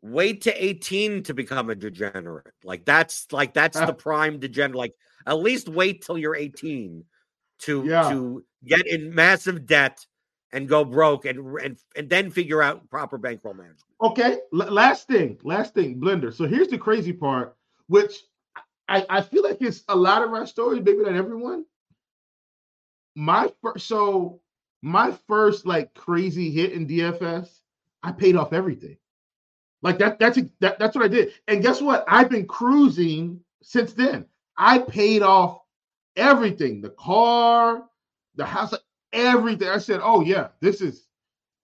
wait to 18 to become a degenerate. Like that's like that's (laughs) the prime degenerate. Like at least wait till you're 18 to yeah. to get in massive debt and go broke and and and then figure out proper bankroll management. Okay, L- last thing, last thing, Blender. So here's the crazy part, which I, I feel like it's a lot of our stories, maybe not everyone. My first, so my first like crazy hit in DFS, I paid off everything. Like that, that's that, that's what I did. And guess what? I've been cruising since then. I paid off everything, the car, the house, everything. I said, "Oh yeah, this is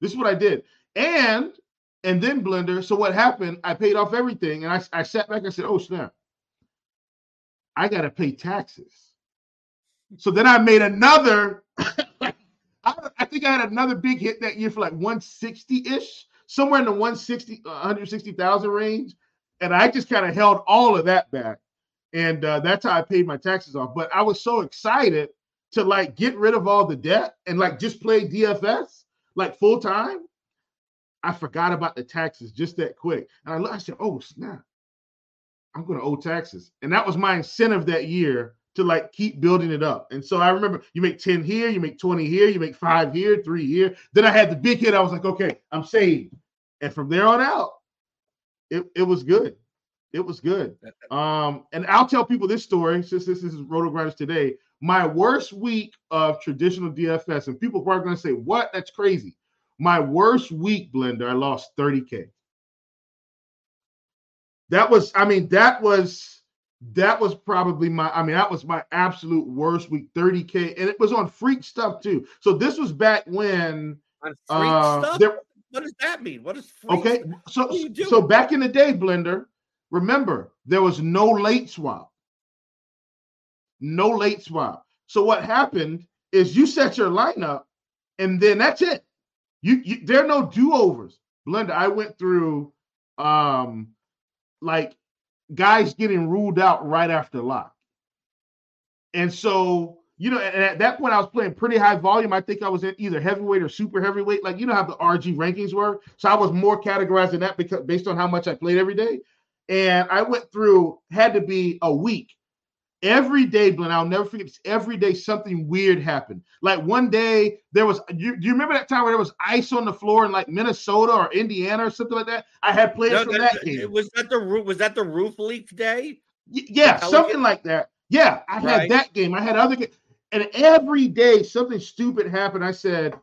this is what I did." And and then Blender. So what happened? I paid off everything, and I I sat back. And said, "Oh snap! I got to pay taxes." So then I made another. (coughs) I, I think I had another big hit that year for like 160 ish, somewhere in the 160, 160,000 range. And I just kind of held all of that back. And uh, that's how I paid my taxes off. But I was so excited to like get rid of all the debt and like just play DFS like full time. I forgot about the taxes just that quick. And I, I said, oh, snap. I'm going to owe taxes. And that was my incentive that year to like keep building it up. And so I remember you make 10 here, you make 20 here, you make five here, three here. Then I had the big hit. I was like, okay, I'm saved. And from there on out, it, it was good. It was good. Um, and I'll tell people this story since this is RotoGrinders today. My worst week of traditional DFS, and people are going to say, What? That's crazy. My worst week, Blender, I lost 30K. That was, I mean, that was that was probably my i mean that was my absolute worst week 30k and it was on freak stuff too so this was back when on freak uh, stuff there, what does that mean what is okay so so back in the day blender remember there was no late swap no late swap so what happened is you set your lineup and then that's it you, you there are no do-overs blender i went through um like guys getting ruled out right after lock. And so, you know, and at that point, I was playing pretty high volume. I think I was in either heavyweight or super heavyweight. Like, you know how the RG rankings were. So I was more categorized in that because based on how much I played every day. And I went through, had to be a week every day, Glenn, I'll never forget this. Every day, something weird happened. Like one day, there was. You, do you remember that time where there was ice on the floor in like Minnesota or Indiana or something like that? I had players no, from that, that, game. Was that the roof? Was that the roof leak day? Y- yeah, something like that. Yeah, I right. had that game. I had other games, and every day something stupid happened. I said.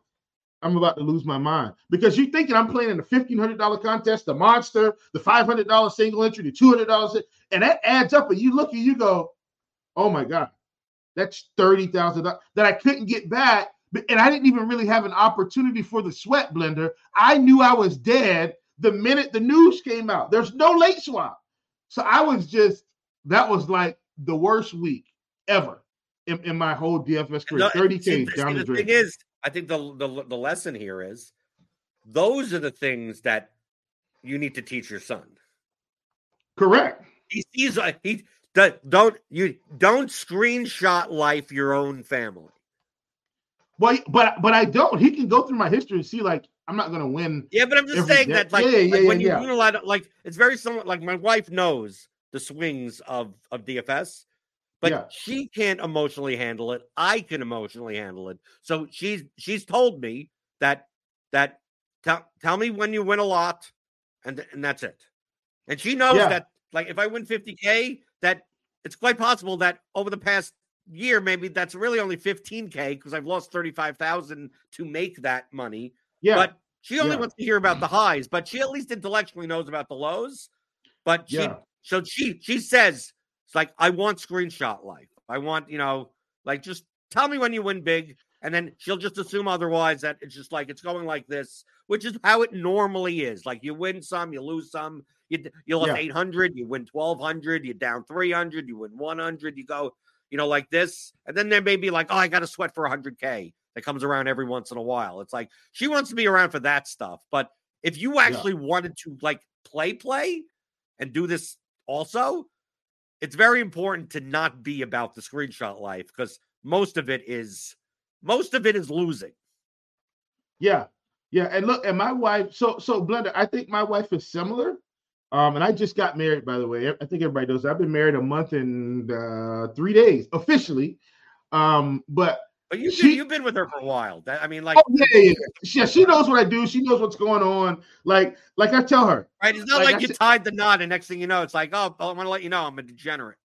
I'm about to lose my mind because you're thinking I'm playing in a $1,500 contest, the monster, the $500 single entry, the $200, and that adds up. And you look and you go, Oh my God. That's $30,000 that I couldn't get back. And I didn't even really have an opportunity for the sweat blender. I knew I was dead the minute the news came out. There's no late swap. So I was just, that was like the worst week ever in, in my whole DFS career. 30K down the, the thing is, I think the, the the lesson here is those are the things that you need to teach your son. Correct. He sees a, he don't you don't screenshot life your own family. Well, but but I don't. He can go through my history and see like I'm not gonna win. Yeah, but I'm just saying day. that like, yeah, yeah, like when yeah, you yeah. unilateral like it's very similar. Like my wife knows the swings of of DFS, but yeah. she can't emotionally handle it. I can emotionally handle it. So she's she's told me that that tell tell me when you win a lot, and and that's it. And she knows that like if I win 50k, that it's quite possible that over the past year, maybe that's really only 15K because I've lost 35,000 to make that money. Yeah. But she only yeah. wants to hear about the (clears throat) highs, but she at least intellectually knows about the lows. But she, yeah. so she, she says, it's like, I want screenshot life. I want, you know, like just tell me when you win big. And then she'll just assume otherwise that it's just like it's going like this, which is how it normally is. Like you win some, you lose some. You you lost yeah. 800, you win 1200, you down 300, you win 100, you go, you know, like this. And then there may be like, oh, I got to sweat for 100K that comes around every once in a while. It's like she wants to be around for that stuff. But if you actually yeah. wanted to like play, play and do this also, it's very important to not be about the screenshot life because most of it is most of it is losing. Yeah. Yeah. And look, and my wife, so so Blender, I think my wife is similar. Um, and I just got married, by the way. I think everybody knows. I've been married a month and uh, three days officially. Um, but but you she, you've been with her for a while. That, I mean, like, oh, yeah, yeah, yeah. She, knows what I do. She knows what's going on. Like, like I tell her. Right. It's not like, like you tied the knot, and next thing you know, it's like, oh, I want to let you know I'm a degenerate.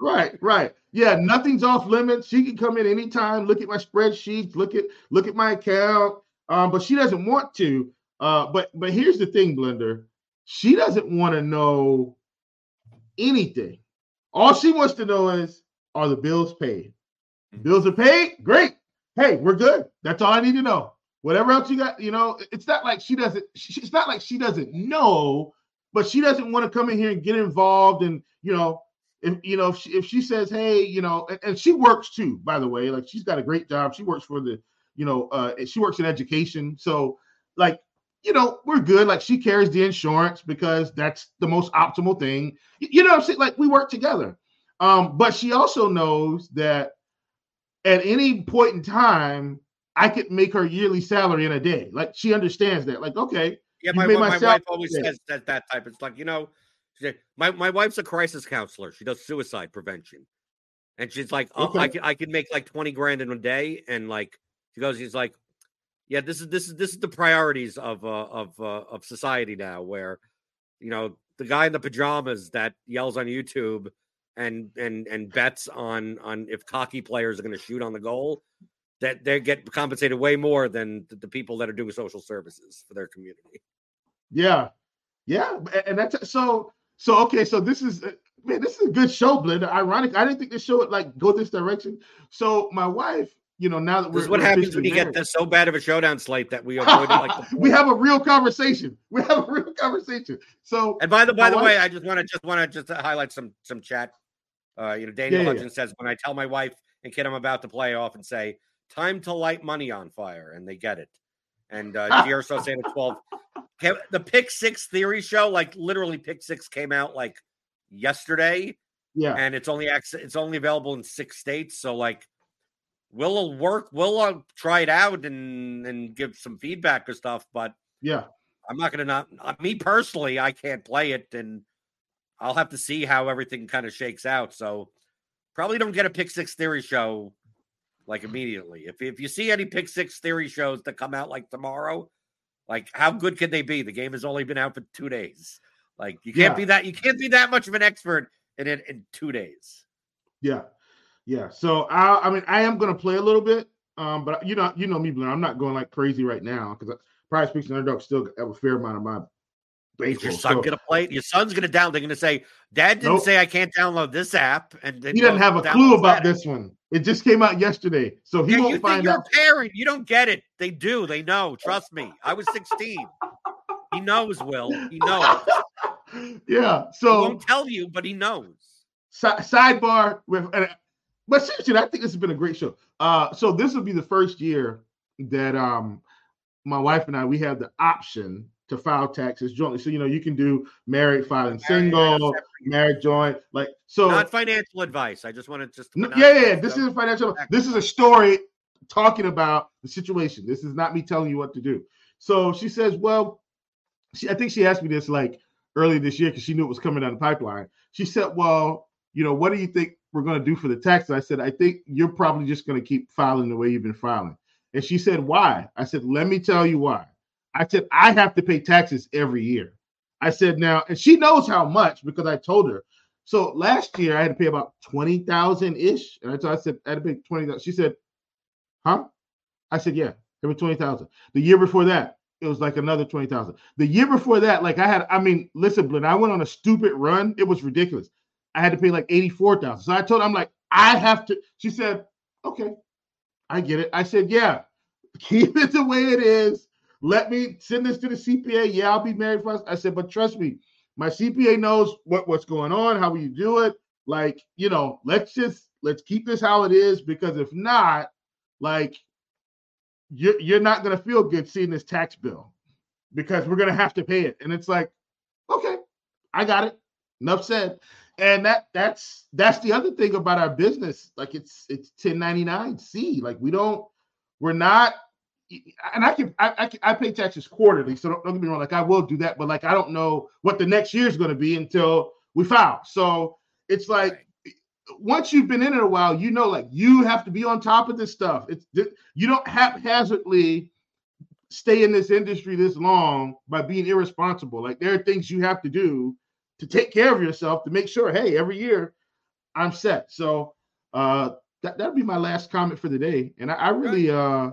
Right, right. Yeah, nothing's off limits. She can come in anytime, look at my spreadsheets, look at look at my account. Um, but she doesn't want to. Uh, but but here's the thing, Blender. She doesn't want to know anything. All she wants to know is are the bills paid? Mm-hmm. Bills are paid? Great. Hey, we're good. That's all I need to know. Whatever else you got, you know, it's not like she doesn't, it's not like she doesn't know, but she doesn't want to come in here and get involved and, you know, if you know if she, if she says hey you know and, and, she works too by the way like she's got a great job she works for the you know, uh, she works in education. So, like, you know, we're good. Like, she carries the insurance because that's the most optimal thing. You know I'm saying? Like, we work together. Um, but she also knows that at any point in time, I could make her yearly salary in a day. Like, she understands that. Like, okay. Yeah, my, my, my wife always says that, that type. It's like, you know, my, my wife's a crisis counselor. She does suicide prevention. And she's like, oh, okay. I can I can make like 20 grand in a day. And like she goes, he's like, Yeah, this is this is this is the priorities of uh of uh, of society now, where you know, the guy in the pajamas that yells on YouTube and and and bets on on if cocky players are going to shoot on the goal, that they get compensated way more than the, the people that are doing social services for their community. Yeah, yeah, and that's so so okay. So this is uh, man, this is a good show, Blender. Ironic, I didn't think this show would like go this direction. So my wife, you know, now that this is what happens when you married. get this so bad of a showdown slate that we (laughs) avoid like we have a real conversation. (laughs) We have a real conversation. So and by the by the way, I just want to just want to just highlight some some chat. Uh, you know, Daniel yeah, yeah. says when I tell my wife and kid I'm about to play off and say time to light money on fire, and they get it. And uh, (laughs) Gierso saying at 12. The pick six theory show, like literally pick six came out like yesterday. Yeah. And it's only it's only available in six states. So like we'll work, we'll uh, try it out and and give some feedback or stuff. But yeah, I'm not gonna not uh, me personally, I can't play it and I'll have to see how everything kind of shakes out. So probably don't get a pick six theory show like immediately. If if you see any pick six theory shows that come out like tomorrow, like how good can they be? The game has only been out for two days. Like you can't yeah. be that you can't be that much of an expert in it in two days. Yeah, yeah. So I, I mean, I am going to play a little bit, um, but you know, you know me, Blair. I'm not going like crazy right now because PrizePicks and Underdog still have a fair amount of my baseball. Your son's so, gonna play? Your son's gonna download. They're gonna say, "Dad didn't nope. say I can't download this app," and he doesn't have a clue about this one. It just came out yesterday, so he yeah, won't you find you're out. A parent, you don't get it. They do. They know. Trust me. I was 16. he knows. Will he knows? (laughs) yeah. So he won't tell you, but he knows. Si- sidebar with, uh, but seriously, I think this has been a great show. Uh, so this will be the first year that um my wife and I we have the option to file taxes jointly. So you know you can do married filing single, married joint, like so. Not financial advice. I just want to just no, yeah, yeah. This isn't financial. This is a story talking about the situation. This is not me telling you what to do. So she says, well, she, I think she asked me this like early this year because she knew it was coming down the pipeline. She said, Well, you know, what do you think we're going to do for the taxes? I said, I think you're probably just going to keep filing the way you've been filing. And she said, Why? I said, Let me tell you why. I said, I have to pay taxes every year. I said, Now, and she knows how much because I told her. So last year I had to pay about 20,000 ish. And I, told, I said, I had to pay 20,000. She said, Huh? I said, Yeah, every 20,000. The year before that, it was like another 20,000. The year before that, like I had, I mean, listen, Blin, I went on a stupid run. It was ridiculous. I had to pay like 84,000. So I told her, I'm like, I have to. She said, okay, I get it. I said, yeah, (laughs) keep it the way it is. Let me send this to the CPA. Yeah, I'll be married first. I said, but trust me, my CPA knows what, what's going on, how you do it. Like, you know, let's just let's keep this how it is because if not, like you're, you're not to feel good seeing this tax bill because we're to have to pay it. And it's like, okay, I got it. Enough said. And that that's that's the other thing about our business. Like it's it's 1099C. Like we don't, we're not, and I can I, I, can, I pay taxes quarterly. So don't, don't get me wrong. Like I will do that, but like I don't know what the next year is going to be until we file. So it's like once you've been in it a while, you know, like you have to be on top of this stuff. It's you don't haphazardly stay in this industry this long by being irresponsible. Like there are things you have to do to take care of yourself to make sure, hey, every year I'm set. So uh that that'd be my last comment for the day. And I, I really uh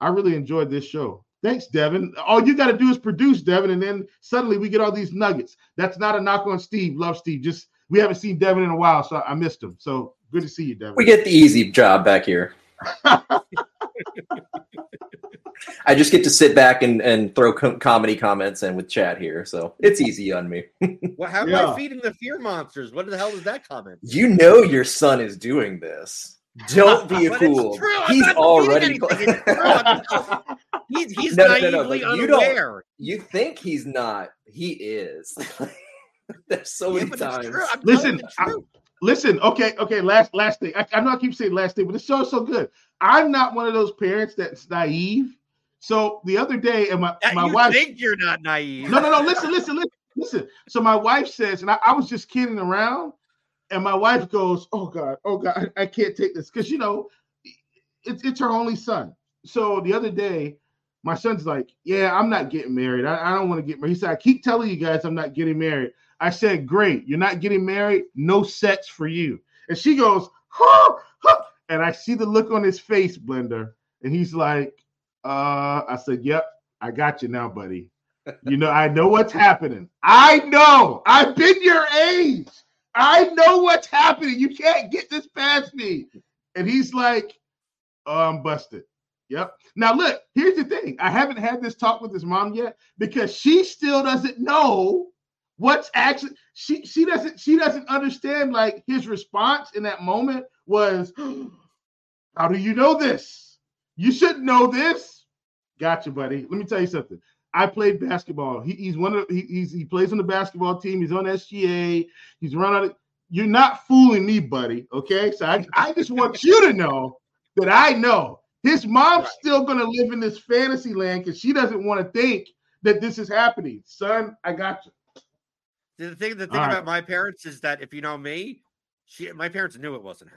I really enjoyed this show. Thanks, Devin. All you got to do is produce, Devin, and then suddenly we get all these nuggets. That's not a knock on Steve. Love Steve. Just we haven't seen Devin in a while, so I missed him. So good to see you, Devin. We get the easy job back here. (laughs) I just get to sit back and, and throw com- comedy comments in with chat here, so it's easy on me. (laughs) well, how am yeah. I feeding the fear monsters? What the hell is that comment? You know your son is doing this. Don't be a (laughs) But it's fool. true. He's already. defeating anything. (laughs) It's true. I'm- He's, he's No, no, no, no, naively but you don't- unaware. you think he's not? He is. There's so Yeah, many but it's times. true. I'm Listen, telling you the I- Listen, okay, okay. Last, last thing. I, I know I keep saying last thing, but it's so, so good. I'm not one of those parents that's naive. So the other day, and my my you wife. think you're not naive. No, no, no. Listen, listen, listen, listen. So my wife says, and I, I was just kidding around, and my wife goes, "Oh God, oh God, I, I can't take this," because you know, it's it's her only son. So the other day, my son's like, "Yeah, I'm not getting married. I, I don't want to get married." He said, "I keep telling you guys I'm not getting married." I said, "Great, you're not getting married. No sex for you." And she goes, "Huh, huh," and I see the look on his face, Blender, and he's like, "Uh," I said, "Yep, I got you now, buddy." You know, I know what's happening. I know. I've been your age. I know what's happening. You can't get this past me. And he's like, oh, I'm busted. Yep. Now, look, here's the thing. I haven't had this talk with his mom yet because she still doesn't know what's actually she she doesn't she doesn't understand like his response in that moment was (gasps) how do you know this you should know this gotcha buddy let me tell you something I played basketball. He, he's one of he, he's, he plays on the basketball team. He's on SGA. He's run out of. You're not fooling me, buddy. Okay, so I, I just want (laughs) you to know that I know his mom's Right. still gonna live in this fantasy land because she doesn't want to think that this is happening. Son, I got you. The thing, the thing All right. about my parents is that if you know me, she, my parents knew it wasn't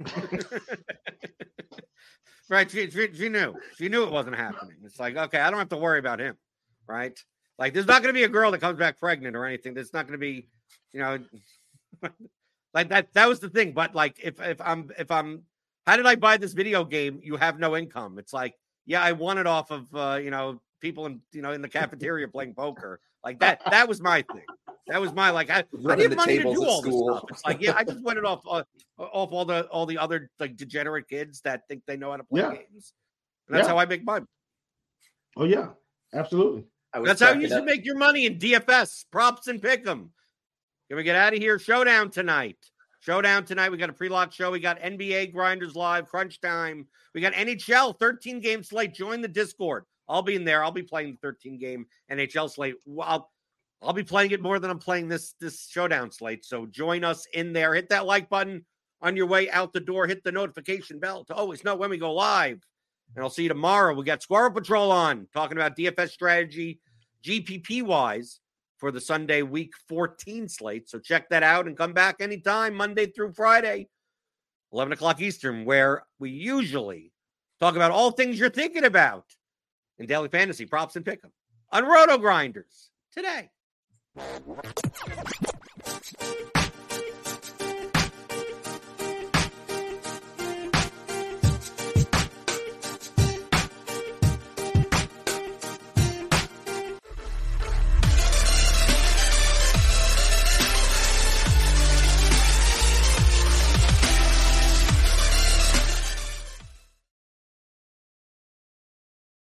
happening. (laughs) right? She, she, she knew. She knew it wasn't happening. It's like, okay, I don't have to worry about him. Right? Like, there's not going to be a girl that comes back pregnant or anything. There's not going to be, you know, (laughs) like that. That was the thing. But like, if if I'm if I'm, how did I buy this video game? You have no income. It's like, yeah, I won it off of uh, you know people in you know in the (laughs) cafeteria playing poker. Like that. That was my thing. That was my like. I, I Running need money to do all school. this stuff. It's like, yeah, I just went it off uh, off all the all the other like degenerate kids that think they know how to play Yeah. games. And that's Yeah. how I make money. Oh yeah, absolutely. That's how you should up. make your money in DFS props and pick 'em. Can we get out of here? Showdown tonight. Showdown tonight. We got a pre-lock show. We got NBA grinders live, crunch time. We got NHL 13 game slate. Join the Discord. I'll be in there. I'll be playing the 13 game NHL slate. I'll, I'll be playing it more than I'm playing this this showdown slate. So join us in there. Hit that like button on your way out the door. Hit the notification bell to always know when we go live. And I'll see you tomorrow. We got Squirrel Patrol on talking about DFS strategy, GPP wise for the Sunday week 14 slate. So check that out and come back anytime, Monday through Friday, 11 o'clock Eastern, where we usually talk about all things you're thinking about in daily fantasy props and pick 'em on RotoGrinders today.